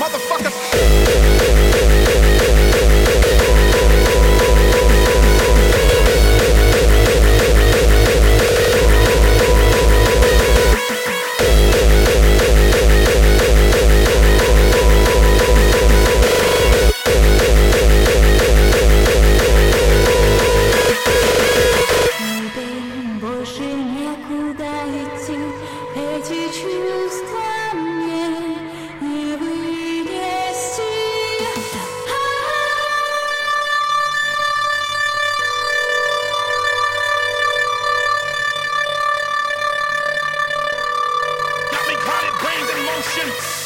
Motherfucker. Shit.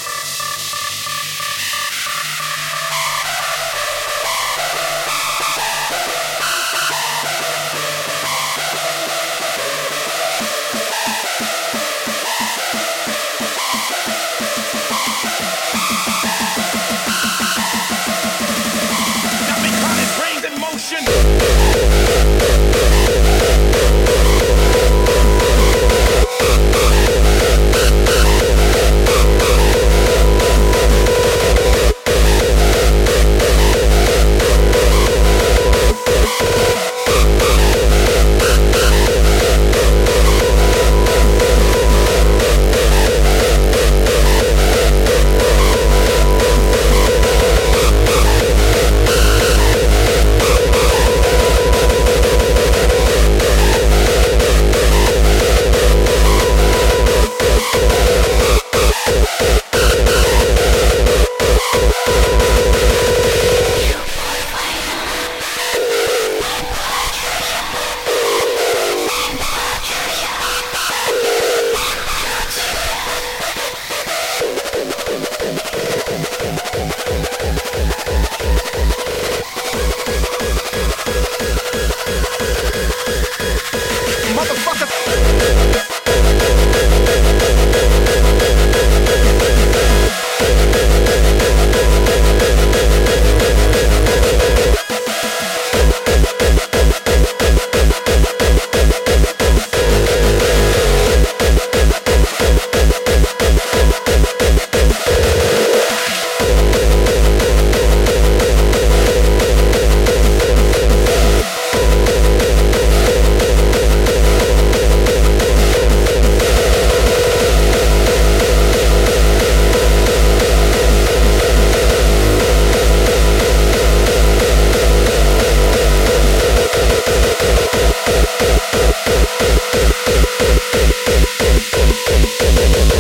Thank you.